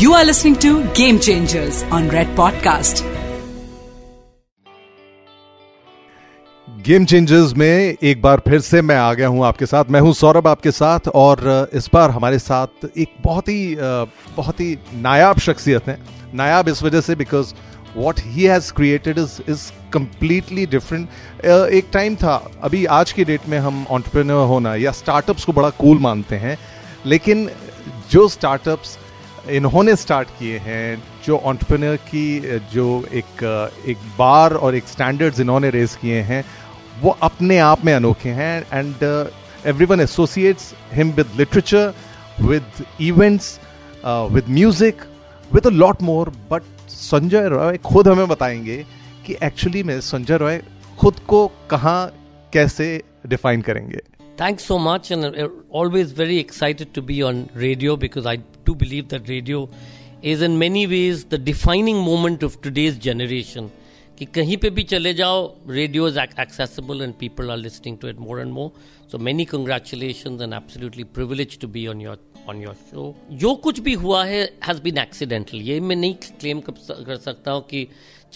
You are listening to Game Changers on Red Podcast. Game changers में एक बार फिर से मैं आ गया हूँ आपके साथ। मैं हूँ सौरभ आपके साथ और इस बार हमारे साथ एक बहुत ही बहुत ही नायाब शख्सियत है। नायाब इस वजह से because what he has created is is completely different एक टाइम था, अभी आज की डेट में हम ऑन्टरप्रेन्योर होना या स्टार्टअप्स को बड़ा कूल मानते हैं, लेकिन जो स्टार्टअप्स इन्होंने स्टार्ट किए हैं, जो ऑन्टरप्रेन्योर की, जो एक एक बार और एक स्टैंडर्ड्स इन्होंने रेज किए हैं, वो अपने आप में अनोखे हैं and every one associates him with literature with events with music with a lot more but Sanjay Roy खुद हमें बताएँगे कि एक्चुअली में संजय रॉय खुद को कहाँ, कैसे डिफाइन करेंगे। Thanks so much, and I'm always very excited to be on radio because I do believe that radio is in many ways the defining moment of today's generation. कि कहीं पे भी चले जाओ radio is accessible and people are listening to it more and more so many congratulation and absolutely privilege to be on your on your show जो कुछ भी हुआ है हैज बीन एक्सीडेंटल ये मैं नहीं क्लेम कर सकता हूँ कि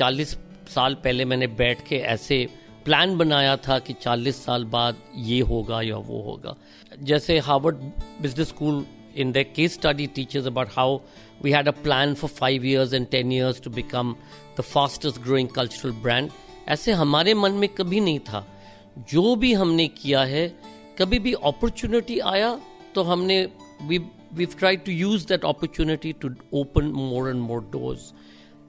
40 साल पहले मैंने बैठ के ऐसे प्लान बनाया था कि 40 साल बाद ये होगा या वो होगा। जैसे Harvard Business School in the case study teachers about how we had a plan for five years and ten years to become the fastest growing cultural brand. ऐसे हमारे मन में कभी नहीं था। जो भी हमने किया है, कभी भी अपॉर्चुनिटी आया तो हमने we we try to use that opportunity to open more and more doors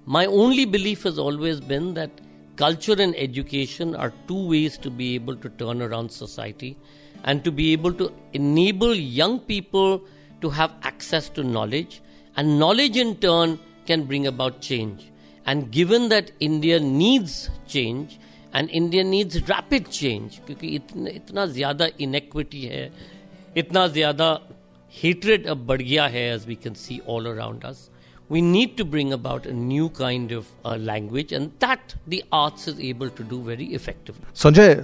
my only belief is always been that culture and education are two ways to be able to turn around society and to be able to enable young people to have access to knowledge and knowledge in turn can bring about change and given that india needs change and india needs rapid change क्योंकि इतना इतना ज़्यादा inequity है इतना ज़्यादा hatred अब बढ़ गया है as we can see all around us we need to bring about a new kind of uh, language and that the arts is able to do very effectively Sanjay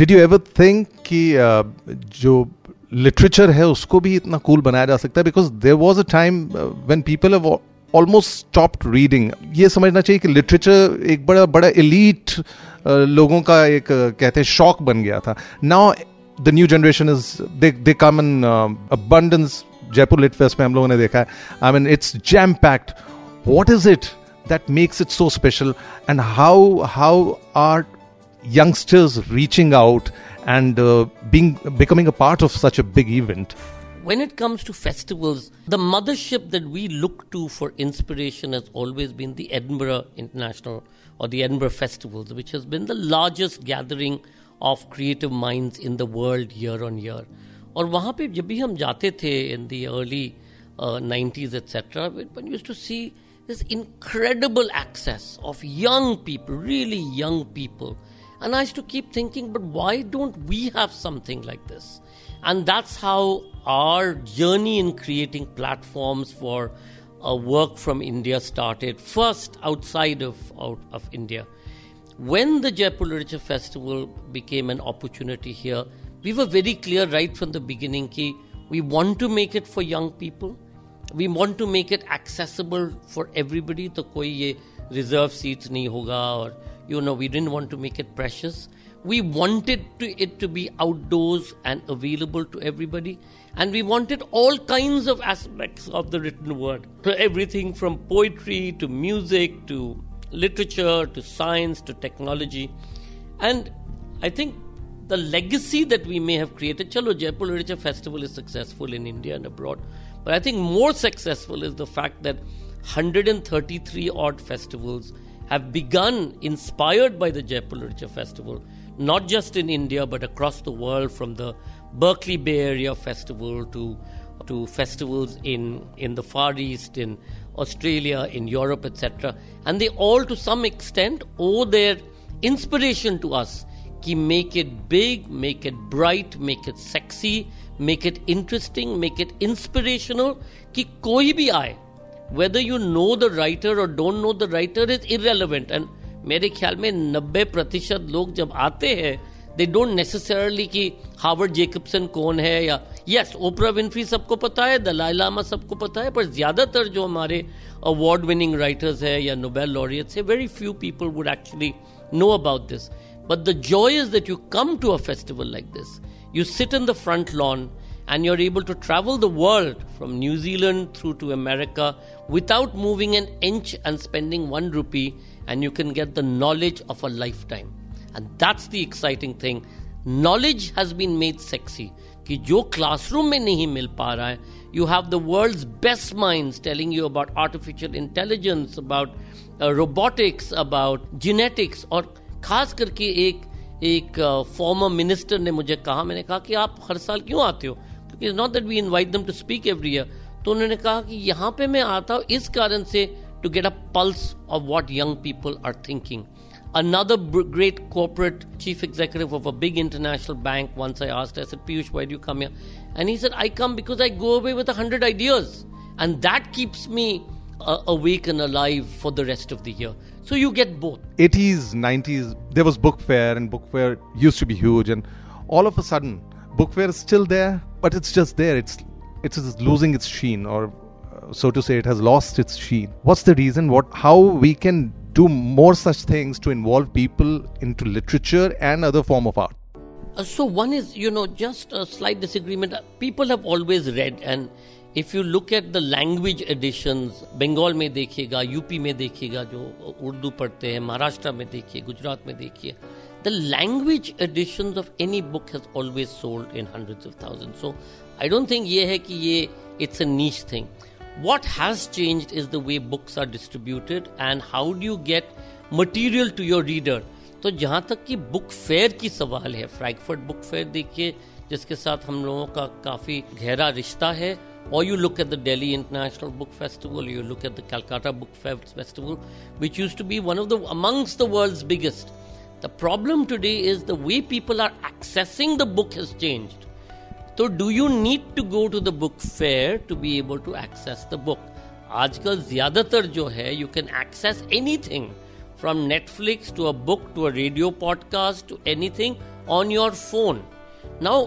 did you ever think कि uh, जो literature है उसको भी इतना cool cool बनाया जा सकता है because there was a time when people have almost stopped reading ये समझना चाहिए कि लिटरेचर एक बड़ा बड़ा एलीट uh, लोगों का एक uh, कहते हैं शौक बन गया था now the new generation is they they come in abundance Jaipur lit fest में हम लोगों ने देखा है I mean it's jam packed what is it that makes it so special and how how are youngsters reaching out and uh, being becoming a part of such a big event when it comes to festivals the mothership that we look to for inspiration has always been the edinburgh international or the edinburgh festivals which has been the largest gathering of creative minds in the world year on year और वहाँ पे जब भी हम जाते थे in the early nineties etcetera one use to C this incredible access of young people, really young people. And I used to keep thinking, but why don't we have something like this? And that's how our journey in creating platforms for uh, work from India started, first outside of, out of India. When the Jaipur Literature Festival became an opportunity here, we were very clear right from the beginning ki we want to make it for young people we want to make it accessible for everybody तो कोई ये reserve seats नहीं होगा और you know we didn't want to make it precious we wanted to, it to be outdoors and available to everybody and we wanted all kinds of aspects of the written word so everything from poetry to music to literature to science to technology and i think the legacy that we may have created. Chalo, Jaipur Literature Festival is successful in India and abroad. But I think more successful is the fact that 133 odd festivals have begun inspired by the Jaipur Literature Festival, not just in India but across the world, from the Berkeley Bay Area Festival to to festivals in in the Far East, in Australia, in Europe, etc. And they all, to some extent, owe their inspiration to us कि make it big make it bright make it sexy make it interesting make it inspirational कि कोई भी आए whether you know the writer और don't know the writer is irrelevant and मेरे ख्याल में नब्बे प्रतिशत लोग जब आते हैं दे डोंट नेसेसरली कि हार्वर्ड जेकब्सन कौन है या यस ओपरा विनफ्री सबको पता है, दलाई लामा सबको पता है, पर ज़्यादातर जो हमारे अवार्ड विनिंग राइटर्स है या नोबेल लॉरियट्स है very few people would actually know about this but the Joy is that you come to a festival like this you sit in the front lawn and you're able to travel the world from New Zealand through to America without moving an inch and spending one rupee, and you can get the knowledge of a lifetime. And that's the exciting thing. Knowledge has been made sexy. कि जो classroom में नहीं मिल पा रहा है you have the world's best minds telling you about artificial intelligence about robotics about genetics और खास करके एक एक फॉर्मर मिनिस्टर ने मुझे कहा, मैंने कहा कि आप हर साल क्यों आते हो? क्योंकि not that we invite them to speak every year तो उन्होंने कहा कि यहाँ पे मैं आता हूँ इस कारण से to get a pulse of what young people are thinking another great corporate chief executive of a big international bank once I asked I sir Piyush why you come and he sir I come because I go away with hundred ideas and that keeps me awake and a for the rest of the year So you get both. 80s, 90s, there was book fair, and book fair used to be huge. And all of a sudden, book fair is still there, but it's just there. It's it's losing its sheen, or uh, so to say, it has lost its sheen. What's the reason? What how we can do more such things to involve people into literature and other form of art? Uh, so one is, you know, just a slight disagreement. People have always read, and if you look at the language edition Bengal में देखिएगा UP में देखिएगा, जो उर्दू पढ़ते हैं महाराष्ट्र में देखिए गुजरात में देखिए the language edition of any book has always sold in hundred of thousand so I don't think ये है कि ये it's a niche thing what has change is the way books are distributed and how do you get material to your reader तो जहाँ तक कि book fair की सवाल है फ्रैंकफर्ट बुक फेयर देखिए, जिसके साथ हम लोगों का काफ़ी गहरा रिश्ता है or you look at the Delhi International Book Festival, you look at the Calcutta Book Festival, which used to be one of the amongst the world's biggest. The problem today is the way people are accessing the book has changed. तो do you need to go to the book fair to be able to access the book आजकल ज्यादातर जो है you can access any thing from Netflix to a book to a radio podcast to any thing on your phone now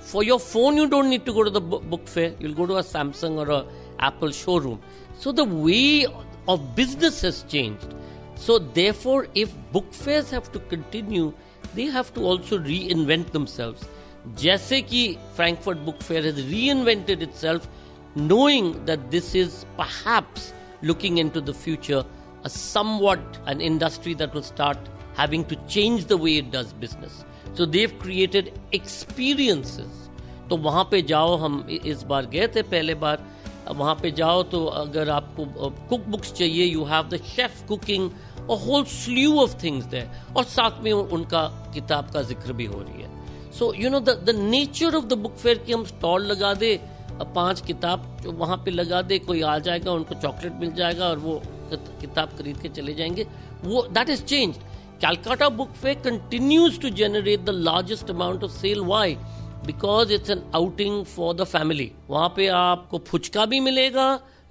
for your phone you don't need to go to the book fair you'll go to a samsung or a apple showroom so the way of business has changed so therefore if book fairs have to continue they have to also reinvent themselves जैसे कि Frankfurt book fair has रीइन्वेंटेड itself knowing that this is perhaps looking into the future a somewhat an industry that will start having to change the way it does business so they've created experiences. तो वहाँ पे जाओ, हम इस बार गए थे पहले बार। वहाँ पे जाओ तो अगर आपको कुक बुक्स चाहिए you have the chef cooking a whole slew of things there और साथ में उनका किताब का ज़िक्र भी हो रही है। So you know the nature of the book fair की हम स्टॉल लगा दे पाँच किताब जो वहाँ पे लगा दे, कोई आ जाएगा, उनको चॉकलेट मिल जाएगा और वो किताब खरीद के चले जाएँगे। वो that is change Calcutta book fair continues to generate the largest amount of cell why because it's an outing for the family वहां पे आपको फुचका भी मिलेगा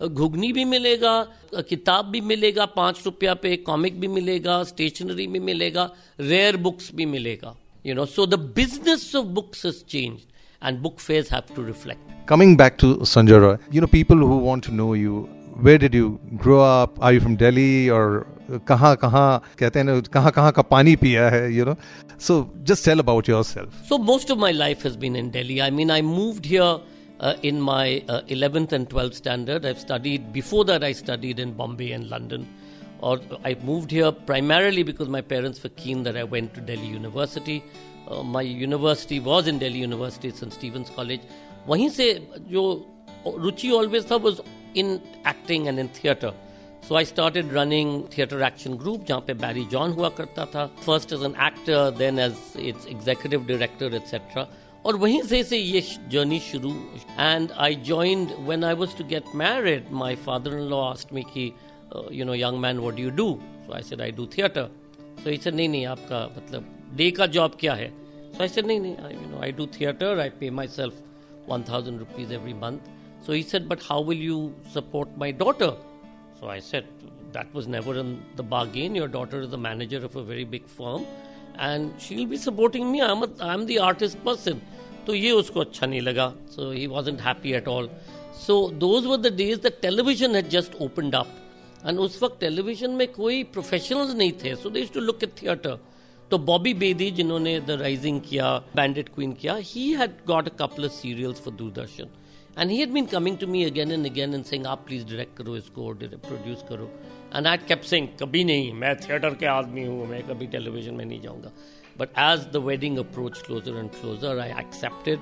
घुगनी भी मिलेगा किताब भी मिलेगा पांच रुपया पे कॉमिक भी मिलेगा स्टेशनरी भी मिलेगा रेयर बुक्स भी मिलेगा You know, so the business of books has changed and book fairs have to reflect. Coming back to Sanjay Roy, you know, people who want to know you, where did you grow up? Are you from Delhi or कहाँ कहाँ, कहते हैं ना, कहाँ कहाँ का पानी पिया है you know so just tell about yourself so most of my life has been in Delhi I mean I moved here in my eleventh and twelfth standard I studied before that I studied in Bombay and London और I moved here primarily because my parents were keen that I went to Delhi university my university was in Delhi university Saint Stephen's college वहीं से जो रुचि always था was in acting and in theatre so I started running theatre action group जहाँ पे Barry John हुआ करता था। First as an actor then as its executive director etcetera और वहीं से से ये जर्नी शुरू। And I joined when I was to get married my father in law asked me की you know young man what you do so I said I do theatre so he said नहीं नहीं, आपका मतलब day का job क्या है? सो I said नहीं नहीं I you know I do theatre I pay myself one thousand rupees every month so he said but how will you support my daughter So I said, that was never in the bargain. Your daughter is the manager of a very big firm and she'll be supporting me. I'm, a, I'm the artist person. तो ये उसको अच्छा नहीं लगा सो he wasn't happy at all so those were the days the television had just opened up and उस वक्त television में कोई प्रोफेशनल्स नहीं थे सो दे टू लुक एट थिएटर तो बॉबी बेदी जिन्होंने द राइजिंग किया बैंडेड क्वीन किया he had got a couple of serials for Doordarshan and he had been coming to me again and again and saying आप प्लीज डायरेक्ट करो इसको प्रोड्यूस करो एंड आई केप्ट सिंग कभी नहीं मैं थिएटर के आदमी हूँ मैं कभी टेलीविजन में नहीं जाऊंगा but as the wedding approach closer and closer I accepted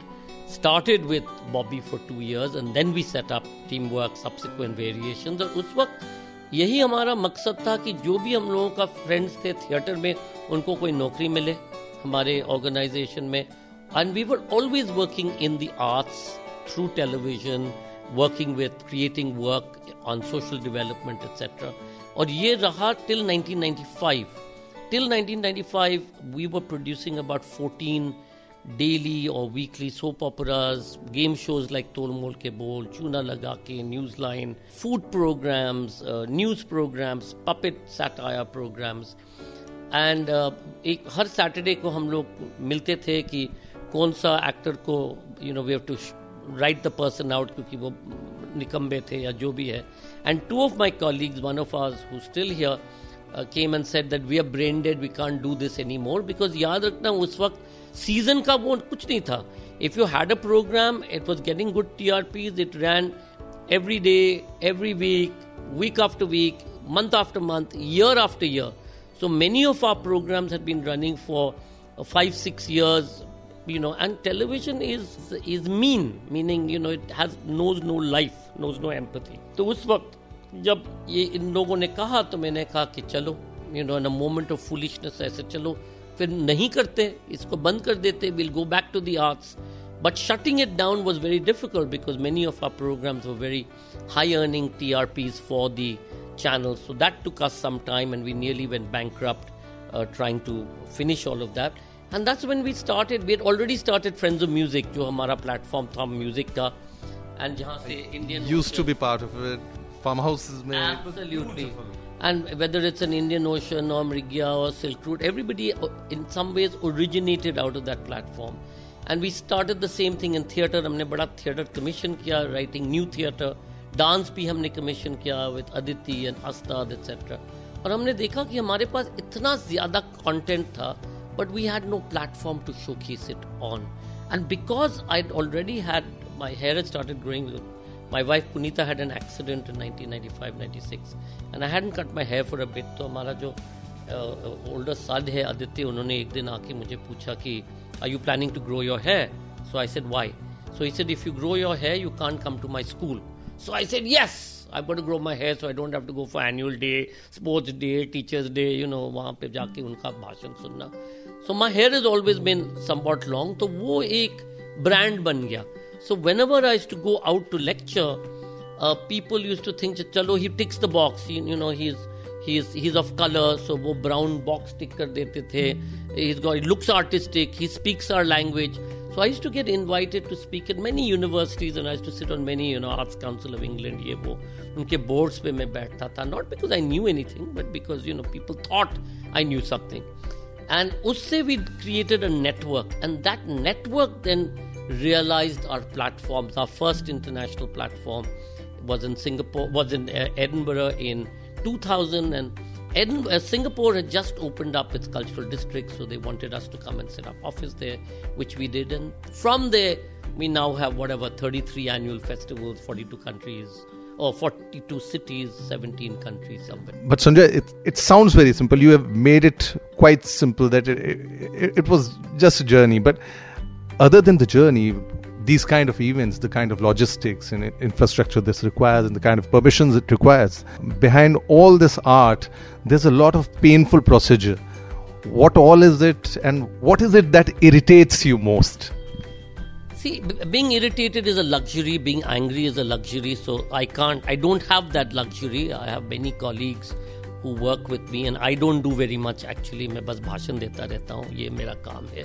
started with Bobby for two years and then we set up teamwork, subsequent variations. और उस वक्त यही हमारा मकसद था कि जो भी हम लोगों का फ्रेंड्स थे थिएटर में उनको कोई नौकरी मिले हमारे ऑर्गेनाइजेशन में and we were always working in the arts through television working with creating work on social development etcetera और ये रहा till 1995 till 1995 we were producing about 14 daily or weekly soap operas, game shows like Tolmol Ke Bol, Chuna Laga Ke, Newsline, food programs, uh, news programs, puppet satire programs. And uh, एक हर Saturday को हम लोग मिलते थे कि कौन सा actor को you know we have to right the person out क्योंकि वो निकम्बे थे या जो भी है and two of my colleagues one of hours who still here came and said that we are brain dead we can't do this any more because याद रखना उस वक्त सीजन का वो कुछ नहीं था if you had a programme it was getting good T R Ps it rain every day, every week, week after week, month after month, year after year. So many of our programs had been running for uh, five, six years, you know, and television is is mean, meaning you know it has knows no life, knows no empathy. तो उस वक्त जब ये इन लोगों ने कहा तो मैंने कहा कि चलो you know in a moment of foolishness ऐसे चलो फिर नहीं करते इसको बंद कर देते will go back to the arts but shutting it down was very difficult because many of are programmes were very high earning T R Ps for the channel. So that took us some time and we nearly went bankrupt uh, trying to finish all of that. And that's when we started we already started friends of music जो हमारा platform था music का। And जहाँ से Indian used to be part of it farm houses में। Absolutely and whether it's an Indian Ocean और मृगिया और Silk Route everybody in some ways originated out of that platform and we started the same thing in theatre हमने बड़ा theatre commission किया writing new theatre dance भी हमने commission किया with Aditi and Astad etcetera और हमने देखा कि हमारे पास इतना ज़्यादा कॉन्टेंट था but we had no platform to show case it on and because I already had my hair started growing My wife Punita had an accident in 1995-96 and I hadn't cut my hair for a bit. तो हमारा जो older uh, सन है आदित्य उन्होंने एक दिन आके मुझे पूछा कि are you planning to grow your here so I said why so he said if you grow your hair you can't come to my school so I said yes I've got to grow my hair so I don't have to go for annual day, sports day, teachers day, you know, वहाँ पे जाके उनका भाषण सुनना. So my hair is always been somewhat long तो वो एक brand बन गया so whenever I to go out to lecture people used to think चलो he ticks the box you know he is he is of colour so वो brown box tick कर देते थे he looks artistic he speaks our language So I used to get invited to speak at many universities and I used to sit on many, you know, Arts Council of England, ये वो उनके boards पे मैं बैठता था not because I knew anything but because you know people thought I knew something. And usse we created a network, and that network then realized our platforms. Our first international platform was in Singapore, was in Edinburgh in 2000, and Edinburgh, uh, Singapore had just opened up its cultural district, so they wanted us to come and set up office there, which we did. And from there, we now have whatever 33 annual festivals, 42 countries. Or 42 cities, 17 countries somewhere. But Sanjay, it, it sounds very simple. You have made it quite simple that it, it, it was just a journey. But other than the journey, these kind of events, the kind of logistics and infrastructure this requires, and the kind of permissions it requires, behind all this art, there's a lot of painful procedure. What all is it, and what is it that irritates you most? See, b- being irritated is a luxury, being angry is a luxury, so I can't, I don't have that luxury. I have many colleagues who work with me, and I don't do very much actually. मैं बस भाषण देता रहता हूँ ये मेरा काम है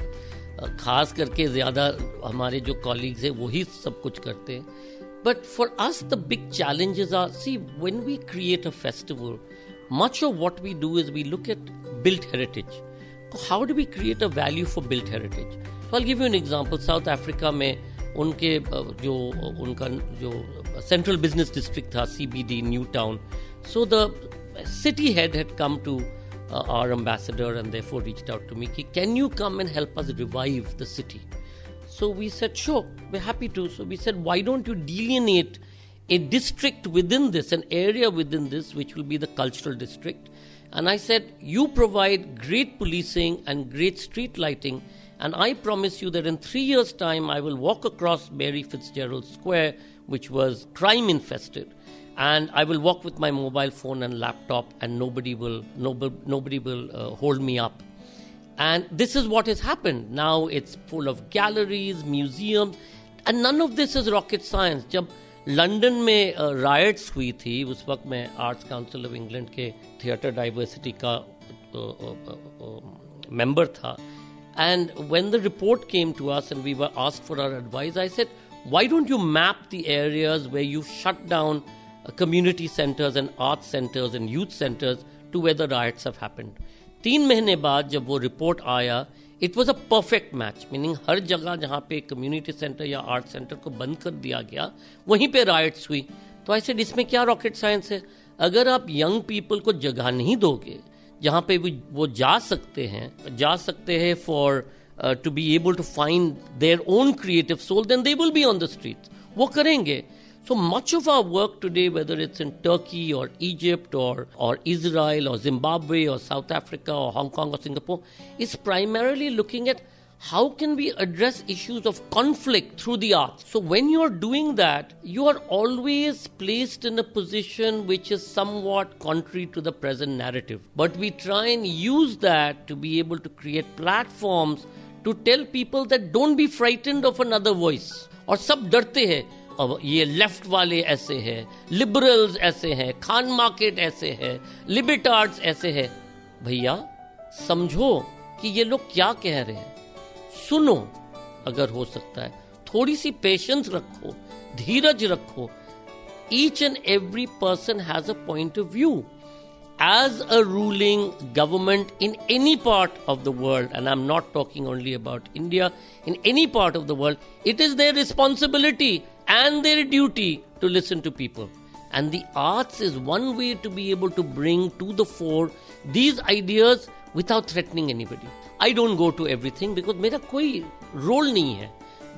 खास करके ज़्यादा हमारे जो कॉलीग्स हैं वही सब कुछ करते हैं but for us the big challenges are see when we create a festival much of what we do is we look at built heritage how do we create a value for built heritage? So I'll give you an example. South Africa में उनके जो उनका जो central business district था CBD New Town. So the city head had come to uh, our ambassador and therefore reached out to me. Can you come and help us revive the city? So we said, sure, we're happy to. So we said, why don't you delineate a district within this, an area within this, which will be the cultural district? And I said, you provide great policing and great street lighting, and I promise you that in three years' time, I will walk across Mary Fitzgerald Square, which was crime infested, and I will walk with my mobile phone and laptop, and nobody will nobody, nobody will uh, hold me up. And this is what has happened. Now it's full of galleries, museums, and none of this is rocket science. जब London में riots uh, हुई थी उस वक्त मैं Arts Council of England के theatre diversity का member uh, uh, था And when the report came to us and we were asked for our advice, I said, why don't you map the areas where you've shut down community centers and art centers and youth centers to where the riots have happened? तीन महीने बाद जब वो report आया it was a perfect match meaning हर जगह जहाँ पे community centre या आर्ट सेंटर को बंद कर दिया गया वहीं पे राइट्स हुई तो ऐसे इसमें क्या रॉकेट साइंस है अगर आप यंग पीपल को जगह नहीं दोगे जहाँ पे भी वो जा सकते हैं जा सकते हैं for to be able to find their own creative soul then they will be on the street वो करेंगे So much of our work today, whether it's in Turkey or Egypt or, or Israel or Zimbabwe or South Africa or Hong Kong or Singapore, is primarily looking at how can we address issues of conflict through the arts? So, when you're doing that, you are always placed in a position which is somewhat contrary to the present narrative. But we try and use that to be able to create platforms to tell people that don't be frightened of another voice. और सब डरते हैं अब ये left वाले ऐसे हैं liberals ऐसे हैं खान मार्केट ऐसे है लिबिटार्ड्स ऐसे है भैया समझो कि ये लोग क्या कह रहे हैं सुनो अगर हो सकता है थोड़ी सी पेशेंस रखो धीरज रखो each and every person has a point of view as a ruling government in any part of the world, and I'm not talking only about India, in any part of the world, it is their responsibility and their duty to listen to people. And the arts is one way to be able to bring to the fore these ideas without threatening anybody. I don't go to everything because मेरा कोई role नहीं है।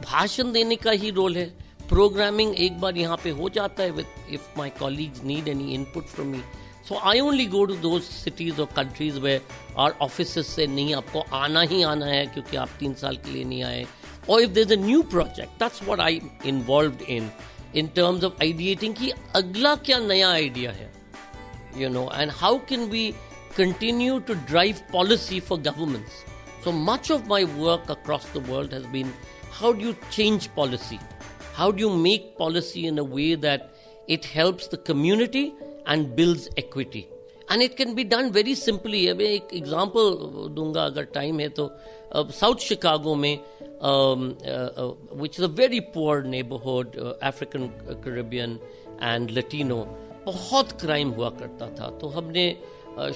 भाषण देने का ही role है। Programming एक बार यहाँ पे हो जाता है with if my colleagues need any input from me so I only go to दो सिटीज़ और कंट्रीज़ वे और ऑफ़िस से नहीं, आपको आना ही आना है क्योंकि आप तीन साल के लिए नहीं आए। और if there is a new project that's what I involve in in terms of ideating कि अगला क्या नया आइडिया है। You know and how can be continue to drive policy for governments so much of my work across the world has been how do you change policy how do you make policy in a way that it helps the community and builds equity and it can be done very simply अब एक example दूंगा अगर time है तो south Chicago में which is a very poor neighbourhood African Caribbean and Latino बहुत crime हुआ करता था तो हमने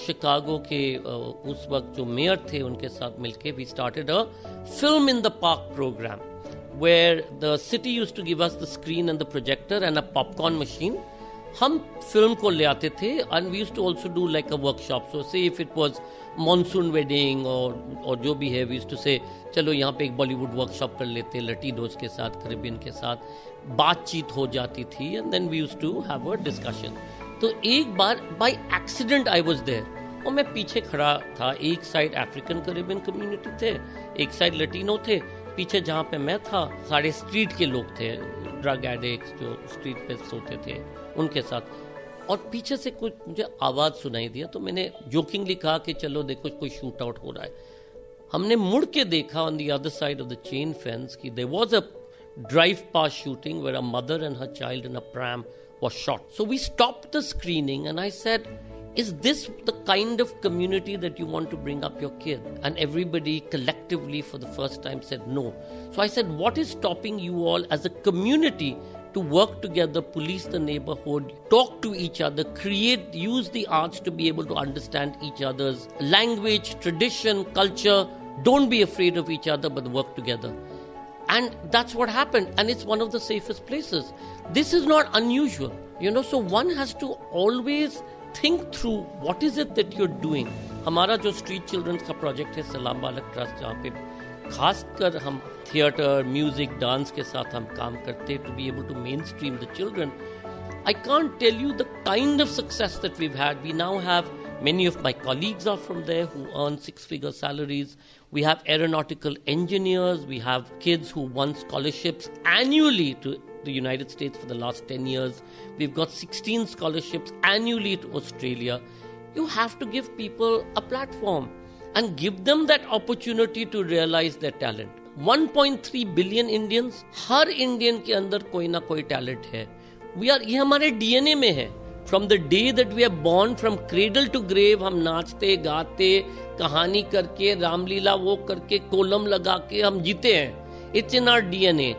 Chicago के उस वक्त जो मेयर थे, उनके साथ मिलके we started a film in the park programme where the city used to give us the screen and the projector and a popcorn machine. हम फ़िल्म को ले आते थे and we used to also do like a workshop so say if it was Monsoon Wedding और और जो भी है वी टू से चलो यहाँ पे एक बॉलीवुड वर्कशॉप कर लेते लटी डोज के साथ करेबियन के साथ. बातचीत हो जाती थी and then we used to have a discussion तो एक बार by accident I was there और मैं पीछे खड़ा था। एक साइड अफ्रीकन करेबियन कम्युनिटी थे, एक साइड लटीनो थे। पीछे जहाँ पे मैं था, सारे स्ट्रीट के लोग थे। ड्रग एडिक्ट जो स्ट्रीट पे सोते थे, उनके साथ। और पीछे से कुछ मुझे आवाज़ सुनाई दिया तो मैंने जोकिंगली कहा कि चलो देखो, कोई शूट आउट हो रहा है। हमने मुड़ के देखा on the other side of the chain fence कि there was a drive past shooting where a mother and her child in a pram was shot. So we stopped the screening and I said, Is this the kind of community that you want to bring up your kid? And everybody collectively for the first time said no. So I said, What is stopping you all as a community to work together, police the neighborhood, talk to each other, create, use the arts to be able to understand each other's language, tradition, culture. Don't be afraid of each other, but work together. And that's what happened. And it's one of the safest places. This is not unusual, you know, so one has to always think through what is it that you're doing. हमारा जो street children's का project है सलाम बालक trust जहाँ पे खासकर हम थिएटर म्यूजिक डांस के साथ हम काम करते to be able to mainstream the children I can't tell you the kind of success that we've had. We now have many of my colleagues are from there who earn six figure salaries. We have aeronautical engineers. We have kids who won scholarships annually to the United States for the last 10 years. We've got 16 scholarships annually to Australia. You have to give people a platform and give them that opportunity to realize their talent. 1.3 billion Indians her Indian के अंदर कोई ना कोई talent है we are ये हमारे DNA में है from the day that we are born from cradle to grave हम नाचते गाते कहानी करके रामलीला वो करके कोलम लगा के हम जीते हैं it's in our DNA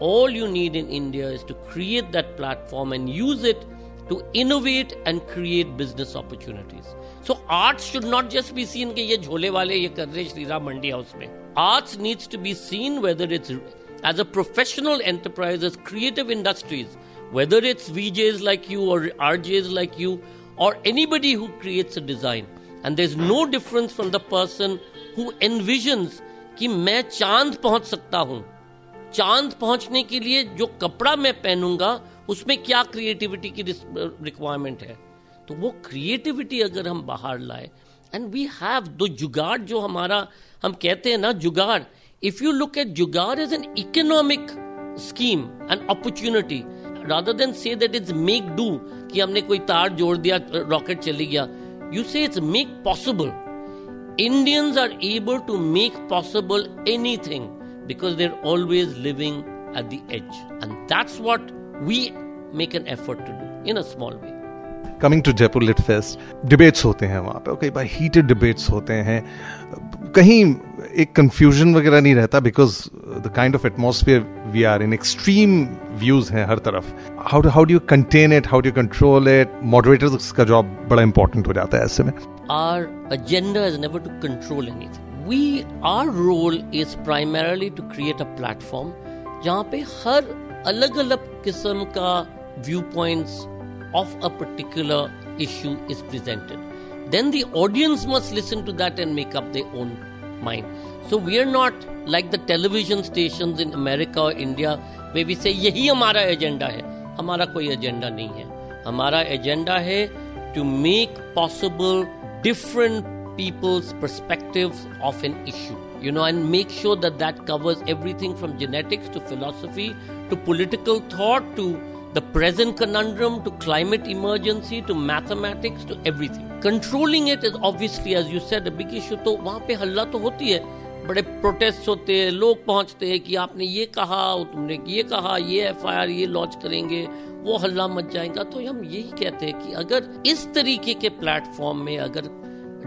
all you need in India is to create that platform and use it to innovate and create business opportunities. So arts should not just be seen कि ये झोले वाले ये कर रहे श्री राम मंडी हाउस में. Arts needs to be seen whether it's as a professional enterprise, as creative industries, Whether it's VJs like you or RJs like you or anybody who creates a design. And there's no difference from the person who envisions कि मैं चाँद पहुँच सकता हूँ। चाँद पहुँचने के लिए जो कपड़ा मैं पहनूँगा, उसमें क्या क्रिएटिविटी की रिक्वायरमेंट है? तो वो क्रिएटिविटी अगर हम बाहर लाए एंड वी हैव दो जुगाड़ जो हमारा, हम कहते हैं ना जुगाड़। If you look at jugaad is an economic scheme and opportunity rather than say that is make do कि हमने कोई तार जोड़ दिया रॉकेट चली गया you say it's make possible Indians are able to make possible anything because they're always living at the edge. And that's what we make an effort to do, in a small way. Coming to Jaipur lit fest debates होते हैं वहाँ पे कई बार heated debates होते हैं कहीं एक confusion वगैरह नहीं रहता because the kind of atmosphere we are in extreme views हैं हर तरफ़। How how do you contain it how do control it moderators का जॉब बड़ा इंपॉर्टेंट हो जाता है ऐसे में। Our agenda is never to control anything. we, our role is primarily to create a platform जहाँ पे हर अलग अलग किस्म का view points of a particular issue is presented then the audience must listen to that and make up their own mind so we are not like the television station in America और India वे भी से यही हमारा agenda है हमारा कोई agenda नहीं है हमारा एजेंडा है to make possible different people's perspectives of an issue you know and make sure that that covers everything from genetics to philosophy to political thought to the present conundrum to climate emergency to mathematics to everything controlling it is obviously as you said a big issue तो वहां पे हल्ला तो होती है बड़े protest होते हैं, लोग पहुँचते हैं कि आपने ये कहा तुमने ये कहा, ये एफआईआर ये लॉन्च करेंगे, वो हल्ला मच जाएगा। तो हम यही कहते हैं कि अगर इस तरीके के प्लेटफॉर्म में अगर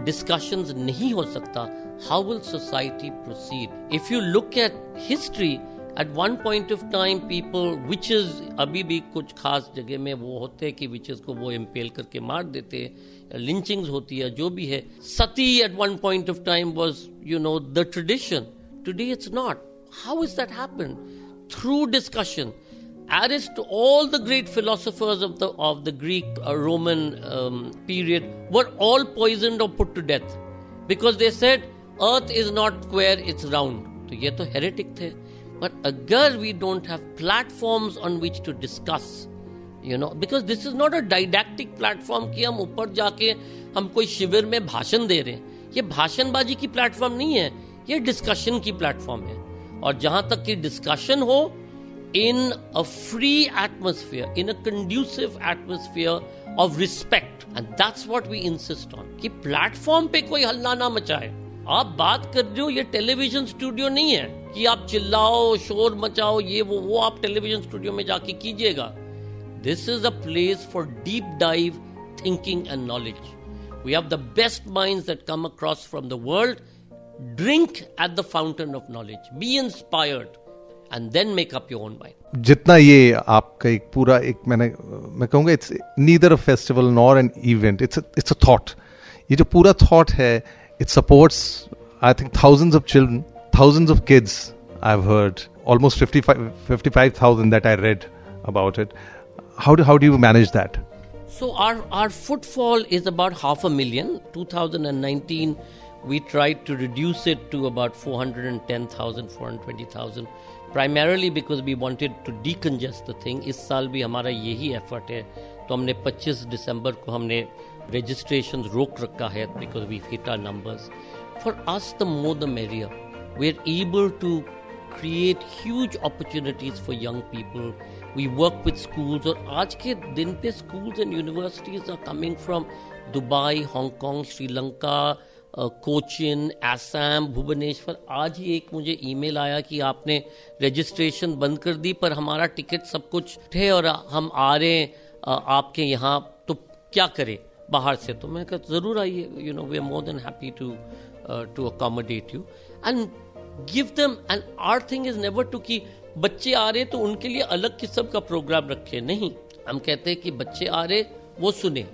डिस्कशन नहीं हो सकता how will society proceed if you look at history eight one point of time people witches अभी भी कुछ खास जगह में वो होते हैं कि विचेस को वो इम्पेल करके मार देते हैं लिंचिंग्स होती है जो भी है sati at one point of time was you know the tradition today it's not how is that happen through discussion Aristotle, all the great philosophers of the of the Greek uh, Roman um, period were all poisoned or put to death because they said Earth is not square, it's round. तो ये तो heretic थे. But agar we don't have platforms on which to discuss, you know, because this is not a didactic platform कि हम ऊपर जाके हम कोई शिविर में भाषण दे रहे हैं ये भाषणबाजी की प्लेटफॉर्म नहीं है ये डिस्कशन की प्लेटफॉर्म है और जहाँ तक कि डिस्कशन हो in a free atmosphere, in a conducive atmosphere of respect. And that's what we insist on. कि प्लेटफॉर्म पे कोई हल्ला ना मचाए आप बात कर रहे हो, ये टेलीविज़न स्टूडियो नहीं है कि आप चिल्लाओ, शोर मचाओ, ये वो वो आप टेलीविज़न स्टूडियो में जाके कीजिएगा। This is a place for deep dive thinking and knowledge we have the best minds that come across from the world drink at the fountain of knowledge. Be inspired and then make up your own mind. जितना ये आपका एक पूरा एक मैंने, मैं कहूँगा it's neither a festival nor an event it's it's a thought ये जो पूरा थॉट है it supports I think thousands of children thousands of kids I have heard almost 55 55000 that i read about it how do how do you manage that so our our footfall is about half a million 2019 we tried to reduce it to about 410,000 420,000 primarily because we wanted to decongest the thing इस साल भी हमारा यही effort है तो हमने 25 दिसंबर को हमने रजिस्ट्रेशन रोक रखा है because we hit our numbers for us the more the merrier we are able to create huge opportunities for young people. We work with schools और आज के दिन पे schools and universities are coming from Dubai, Hong Kong, Sri Lanka, Cochin Assam Bhubaneswar आज ही एक मुझे email आया कि आपने रजिस्ट्रेशन बंद कर दी पर हमारा टिकट सब कुछ थे और हम आ रहे हैं आपके यहाँ तो क्या करें? बाहर से तो मैंने कहा, ज़रूर आइए you know we are more than happy to to accommodate you and give them and our thing is never to की बच्चे आ रहे तो उनके लिए अलग किस्म का प्रोग्राम रखे। नहीं, हम कहते हैं कि बच्चे आ रहे, वो सुने।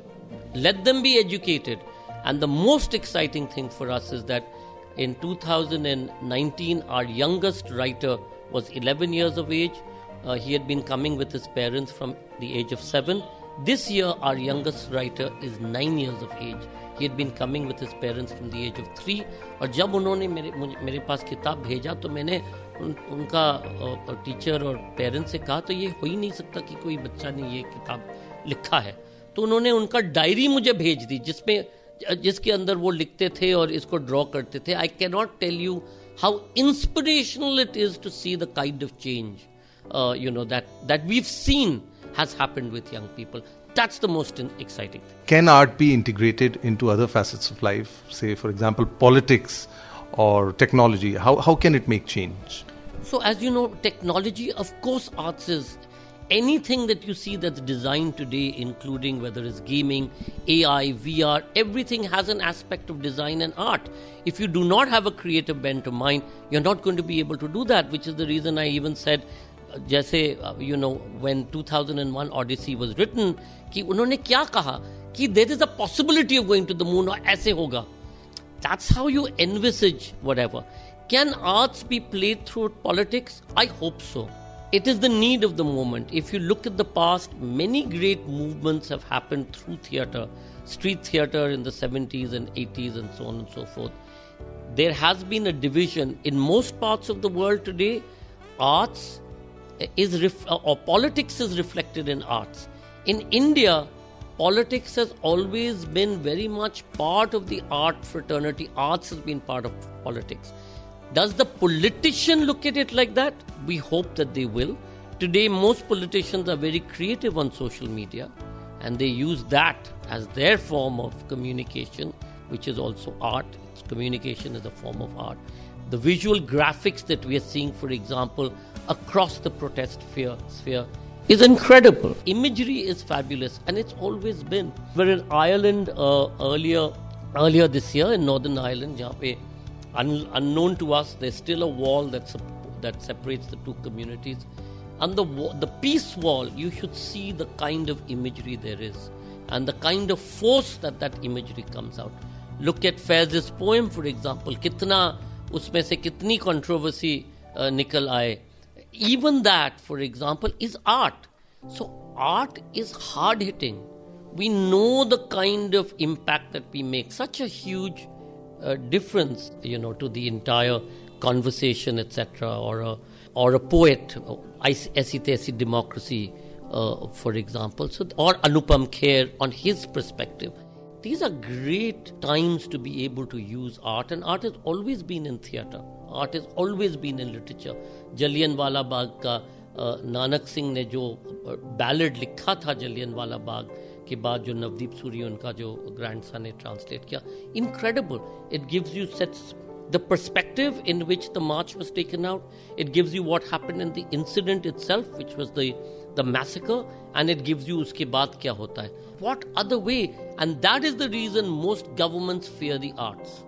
Let them be educated and the most exciting thing for us is that in 2019 our youngest writer was eleven years of age he had been coming with his parents from the age of seven This year, our youngest writer is nine years of age. He had been coming with his parents from the age of three. और जब उन्होंने मेरे मेरे पास किताब भेजा तो मैंने उन, उनका टीचर और पेरेंट्स से कहा तो ये हो ही नहीं सकता कि कोई बच्चा ने ये किताब लिखा है तो उन्होंने उनका डायरी मुझे भेज दी जिसमें जिसके अंदर वो लिखते थे और इसको ड्रॉ करते थे I can not tell you how inspirational it is to see the kind of change you know that that we've seen has happened with young people. That's the most exciting thing. Can art be integrated into other facets of life? Say, for example, politics or technology. How, how can it make change? So, as you know, technology, of course, arts is anything that you see that's designed today, including whether it's gaming, AI, VR, everything has an aspect of design and art. If you do not have a creative bent of mind, you're not going to be able to do that, which is the reason I even said जैसे you know when 2001 Odyssey was written कि उन्होंने क्या कहा कि there is a possibility of going to the moon और ऐसे होगा that's how you envisage whatever can arts be played through politics I hope so it is the need of the moment. If you look at the past, many great movements have happened through theatre, street theatre in the 70s and 80s, and so on and so forth. There has been a division in most parts of the world today. Arts is ref- uh, or politics is reflected in arts. In India, politics has always been very much part of the art fraternity. Arts has been part of politics. Does the politician look at it like that? We hope that they will. Today, most politicians are very creative on social media and they use that as their form of communication, which is also art. It's Communication is a form of art. The visual graphics that we are seeing, for example, across the protest sphere, is incredible. Imagery is fabulous, and it's always been. We're in Ireland uh, earlier earlier this year in Northern Ireland, where Un- unknown to us, there's still a wall that, that separates the two communities. And the, the peace wall, you should see the kind of imagery there is and the kind of force that that imagery comes out. Look at Faiz's poem, for example. Kitna, usme se kitni controversy uh, nikal aaye. Even that, for example, is art. So art is hard hitting. We know the kind of impact that we make. Such a huge a difference, you know, to the entire conversation, etc., or a or a poet, ऐसी democracy, uh, for example, so or Anupam Kher on his perspective. These are great times to be able to use art, and art has always been in theatre. Art has always been in literature. Jallianwala Bagh का नानक सिंह ने जो ballad लिखा था जलियनवाला बाग के बाद जो नवदीप सूरी उनका जो ग्रैंड सन ने ट्रांसलेट किया incredible it gives you sets the perspective in which the march was taken out it gives you what happen in the incident itself which was the massacre and it gives you उसके बाद क्या होता है what other way and that is the reason most governments fear the arts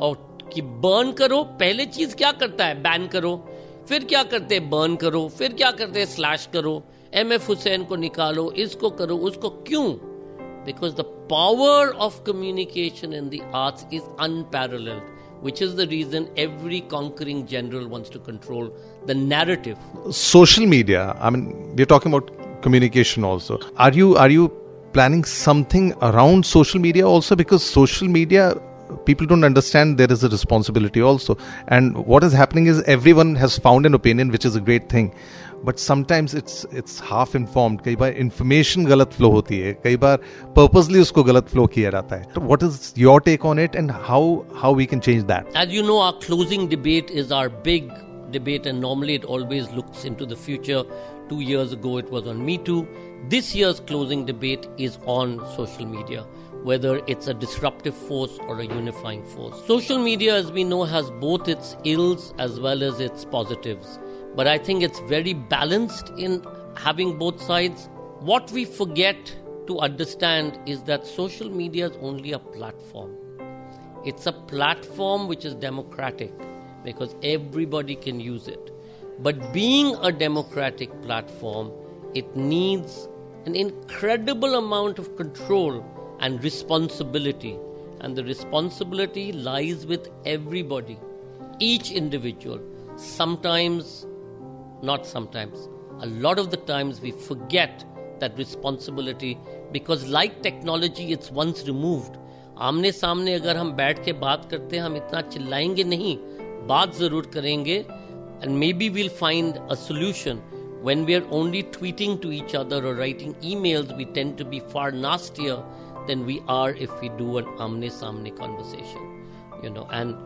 और कि burn करो, पहले चीज़ क्या करता है? बैन करो. फिर क्या करते बर्न करो फिर क्या करते स्लैश करो एम एफ़ हुसैन को निकालो इसको करो उसको क्यों because the power of communication in the arts is unparalleled which is the reason every conquering general wants to control the narrative. Social media. I mean, we're talking about communication also. Are you are you planning something around social media also? Because social media people don't understand there is a responsibility also and what is happening is everyone has found an opinion which is a great thing but sometimes it's it's half informed कई बार information गलत flow होती है कई बार purposely उसको गलत flow किया जाता है तो what is your take on it and how how we can change that as you know our closing debate is our big debate and normally it always looks into the future. Two years ago it was on Me Too. This year's closing debate is on social media whether it's a disruptive force or a unifying force. Social media, as we know, has both its ills as well as its positives. But I think it's very balanced in having both sides. What we forget to understand is that social media is only a platform. It's a platform which is democratic because everybody can use it. But being a democratic platform, it needs an incredible amount of control and responsibility. And the responsibility lies with everybody, each individual. Sometimes, not sometimes, a lot of the times we forget that responsibility because, like technology, it's once removed. आमने सामने अगर हम बैठ के बात करते हैं हम इतना चिल्लाएंगे नहीं बात जरूर करेंगे and maybe will find a solution when we are only tweeting to each other or writing emails, we tend to be far nastier than we are if we do an amne samne conversation, you know. And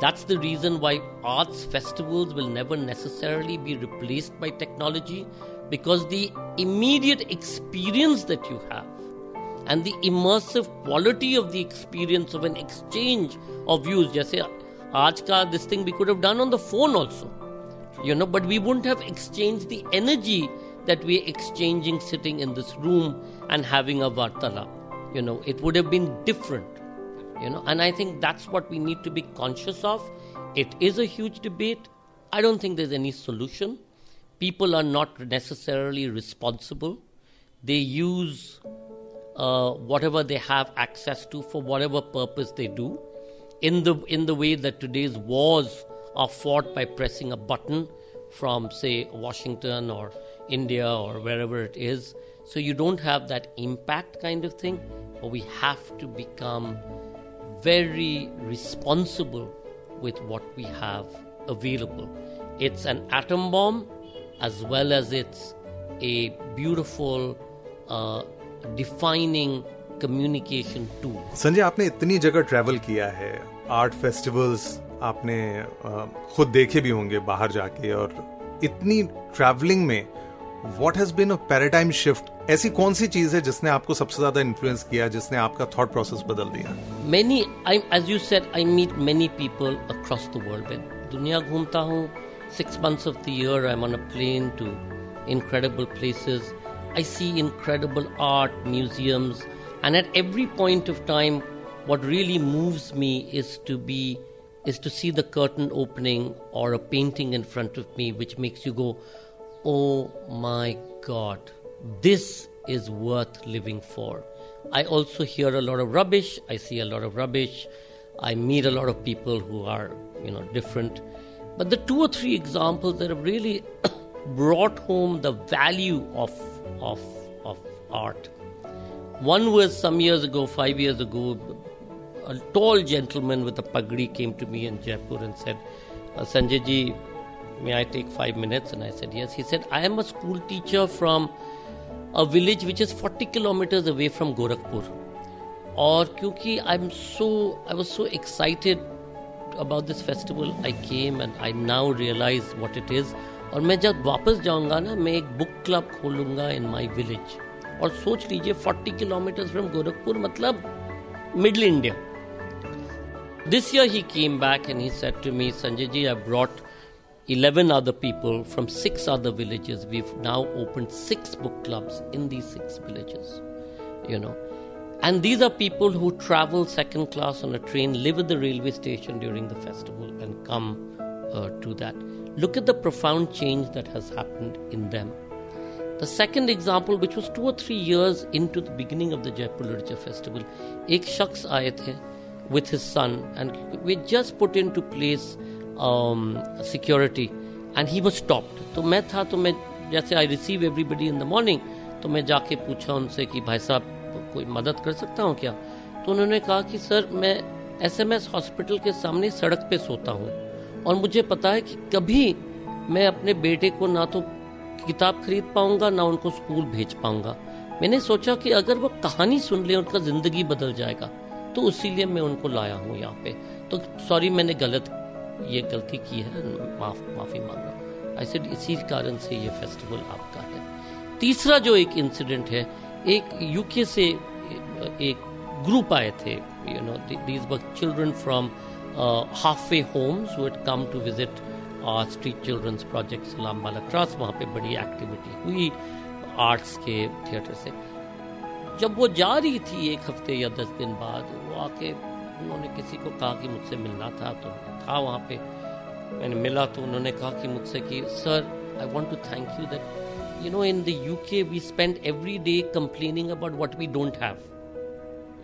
that's the reason why arts festivals will never necessarily be replaced by technology because the immediate experience that you have and the immersive quality of the experience of an exchange of views just aaj ka this thing we could have done on the phone also you know but we wouldn't have exchanged the energy that we are exchanging sitting in this room and having a vartalap you know it would have been different you know. And i think that's what we need to be conscious of. It is a huge debate. I don't think there's any solution. People are not necessarily responsible. They use uh, whatever they have access to for whatever purpose they do. In the in the way that today's wars are fought by pressing a button from say Washington or India or wherever it is so you don't have that impact kind of thing but we have to become very responsible with what we have available. It's an atom bomb as well as it's a beautiful, uh, defining communication tool. Sanjay आपने इतनी जगह travel किया है art festivals आपने खुद देखे भी होंगे बाहर जाके और इतनी ट्रैवलिंग में what has been a paradigm shift ऐसी कौन सी चीज़ है जिसने आपको सबसे ज़्यादा इन्फ्लुएंस किया जिसने आपका थॉट प्रोसेस बदल दिया many I as you said I meet many people across the world में दुनिया घूमता हूँ six months of the year I am on a plane to incredible places. I see incredible art, museums, and at every point of time, what really moves me is to be is to see the curtain opening or a painting in front of me, which makes you go, "Oh my God!" this is worth living for. I also hear a lot of rubbish, I see a lot of rubbish, I meet a lot of people who are, you know, different. But the two or three examples that have really brought home the value of, of, of art. One was some years ago, five years ago, a tall gentleman with a pagri came to me in Jaipur and said, uh, Sanjay ji, may I take five minutes? And I said, yes. He said, I am a school teacher from a village which is 40 kilometers away from Gorakhpur. और क्योंकि I am so I was so excited about this festival I came and I now realise what it is और मैं जब वापस जाऊंगा ना मैं एक बुक क्लब खोलूंगा इन माई विलेज और सोच लीजिए 40 किलोमीटर फ्रॉम गोरखपुर मतलब middle India this year he came back and he said to me Sanjay ji I brought 11 other people from six other villages. We've now opened six book clubs in these six villages, you know. And these are people who travel second class on a train, live at the railway station during the festival, and come uh, to that. Look at the profound change that has happened in them. The second example, which was two or three years into the beginning of the Jaipur Literature Festival, ek shaks aaye with his son, and we just put into place security, and he was stopped. तो मैं था तो मैं जैसे I receive everybody in the morning तो मैं जाके पूछा उनसे कि भाई साहब कोई मदद कर सकता हूँ क्या? तो उन्होंने कहा कि सर मैं एसएमएस हॉस्पिटल के सामने सड़क पे सोता हूँ। और मुझे पता है कि कभी मैं अपने बेटे को ना तो किताब खरीद पाऊँगा ना उनको स्कूल भेज पाऊँगा। मैंने सोचा कि अगर वो कहानी सुन ले उनका ज़िंदगी बदल जाएगा तो इसीलिए मैं उनको लाया हूँ यहाँ पे। तो सॉरी मैंने गलत ये गलती की है, माफ़, माफ़ी मांगा ऐसे इसी कारण से ये फेस्टिवल आपका है। तीसरा जो एक इंसिडेंट है, एक यूके से, एक ग्रुप आए थे you know these were children from halfway homes would come to visit street children's project Salaam वाला ट्रस्ट वहाँ पे बड़ी एक्टिविटी हुई आर्ट्स के थिएटर से। जब वो जा रही थी एक हफ़्ते या दस दिन बाद, वो आके उन्होंने किसी को कहा कि मुझसे मिलना था तो था वहाँ पे मैंने मिला तो उन्होंने कहा कि मुझसे कि sir I want to thank you that you know in the U K we spend every day complaining about what we don't have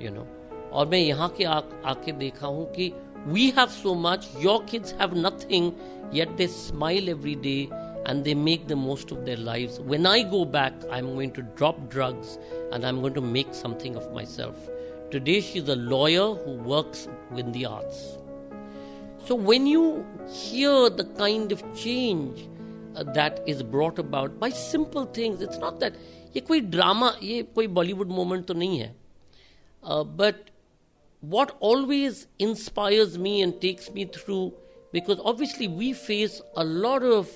you know और मैं यहाँ के आ, आके देखा हूँ कि we have so much your kids have nothing yet they smile every day and they make the most of their lives. When I go back, I'm going to drop drugs and I'm going to make something of myself. Today, she's a lawyer who works with the arts. So, when you hear the kind of change uh, that is brought about by simple things, it's not that ये कोई drama ये कोई Bollywood moment तो नहीं है uh, but what always inspires me and takes me through, because obviously we face a lot of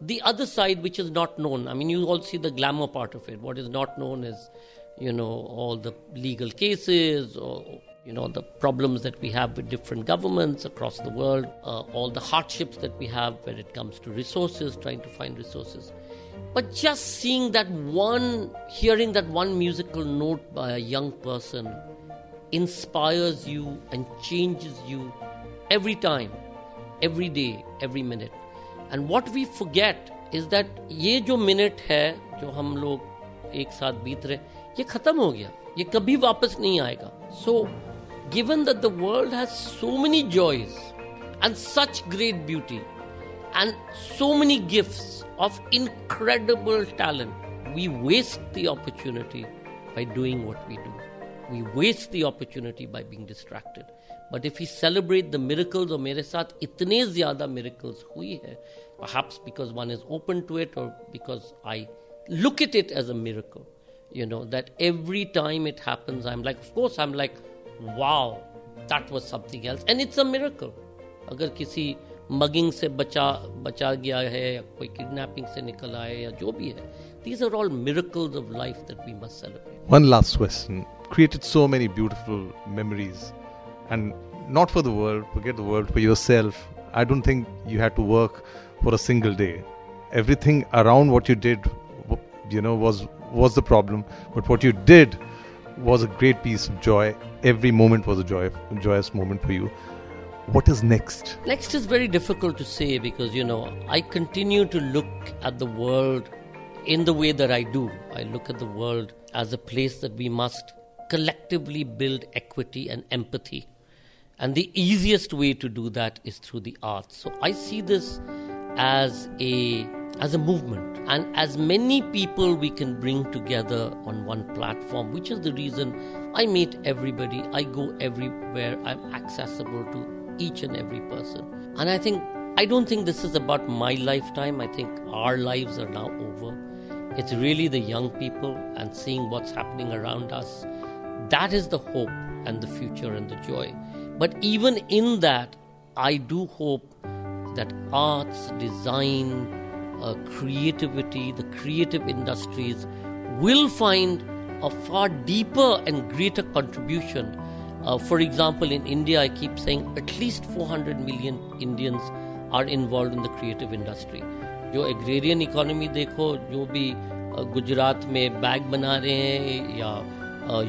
the other side which is not known. I mean, you all see the glamour part of it. What is not known is, you know, all the legal cases or, you know, the problems that we have with different governments across the world, uh, all the hardships that we have when it comes to resources, trying to find resources. But just seeing that one, hearing that one musical note by a young person inspires you and changes you every time, every day, every minute. And what we forget is that ये जो minute है जो हम लोग एक साथ बीत रहे ये खत्म हो गया ये कभी वापस नहीं आएगा सो given that the world has so many joys and such great beauty and so many gifts of incredible talent, we waste the opportunity by doing what we do. We waste the opportunity by being distracted. But if we celebrate the miracles or mere saath itne zyada miracles hui hai, perhaps because one is open to it or because I look at it as a miracle, you know, that every time it happens, I'm like, of course, I'm like, wow, that was something else, and it's a miracle. अगर किसी mugging से बचा बचा गया है या कोई kidnapping से निकल आए या जो भी है these are all miracles of life that we must celebrate. One last question. Created so many beautiful memories, and not for the world, forget the world, for yourself. I don't think you had to work for a single day. Everything around what you did, you know, was was the problem. But what you did was a great piece of joy. Every moment was a joy, joyous moment for you what is next? Next is very difficult to say because, you know, I continue to look at the world in the way that I do. I look at the world as a place that we must collectively build equity and empathy. And the easiest way to do that is through the arts. So I see this as a as a movement and as many people we can bring together on one platform which is the reason i meet everybody i go everywhere i'm accessible to each and every person. And I think, I don't think this is about my lifetime. I think our lives are now over. It's really the young people and seeing what's happening around us. That is the hope and the future and the joy. But even in that, I do hope that arts, design, uh, creativity, the creative industries will find a far deeper and greater contribution uh, for example, in India, I keep saying at least 400 million Indians are involved in the creative industry. जो agrarian economy देखो जो भी गुजरात में bag बना रहे हैं या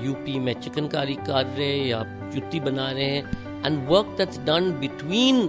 UP में चिकनकारी कर रहे हैं या जुत्ती बना रहे हैं and work that's done between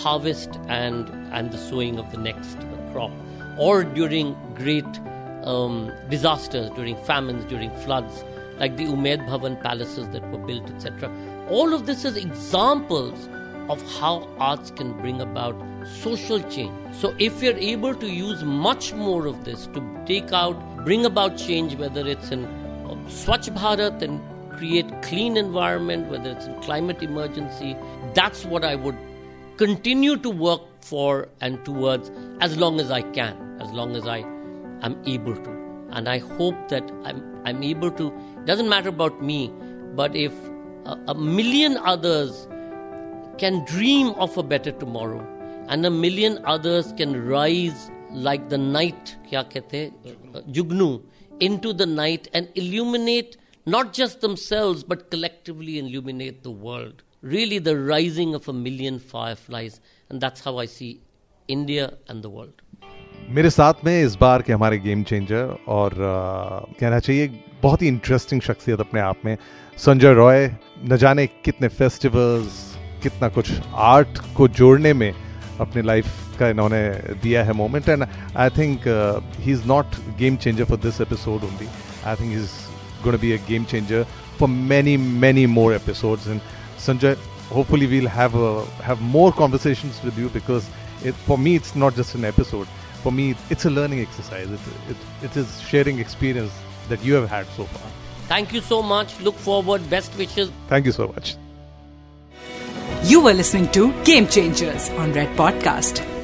harvest and and the sowing of the next crop, or during great um, disasters, during famines, during floods, like the Umaid Bhavan palaces that were built, etc. All of this is examples of how arts can bring about social change. So, if you're able to use much more of this to take out, bring about change, whether it's in uh, Swachh Bharat and create clean environment, whether it's in climate emergency, that's what I would continue to work for and towards as long as I can, as long as I am able to. And I hope that I'm, I'm able to, doesn't matter about me, but if a, a million others can dream of a better tomorrow and a million others can rise like the night, kya kehte, jugnu, into the night and illuminate not just themselves but collectively illuminate the world Really, the rising of a million fireflies, and that's how I see India and the world. मेरे साथ में इस बार के हमारे game changer और आ, कहना चाहिए बहुत ही इंटरेस्टिंग शख्सियत अपने आप में संजय रॉय न जाने कितने फेस्टिवल्स कितना कुछ आर्ट को जोड़ने में अपने लाइफ का इन्होंने दिया है moment and I think he is not game changer for this episode only I think is gonna be a game changer for many many more episodes and Sanjay, hopefully we'll have a, have more conversations with you because it, for me it's not just an episode. For me, it's a learning exercise. It, it, it is sharing experience that you have had so far. Thank you so much. Look forward. Best wishes. Thank you so much. You were listening to Game Changers on Red Podcast.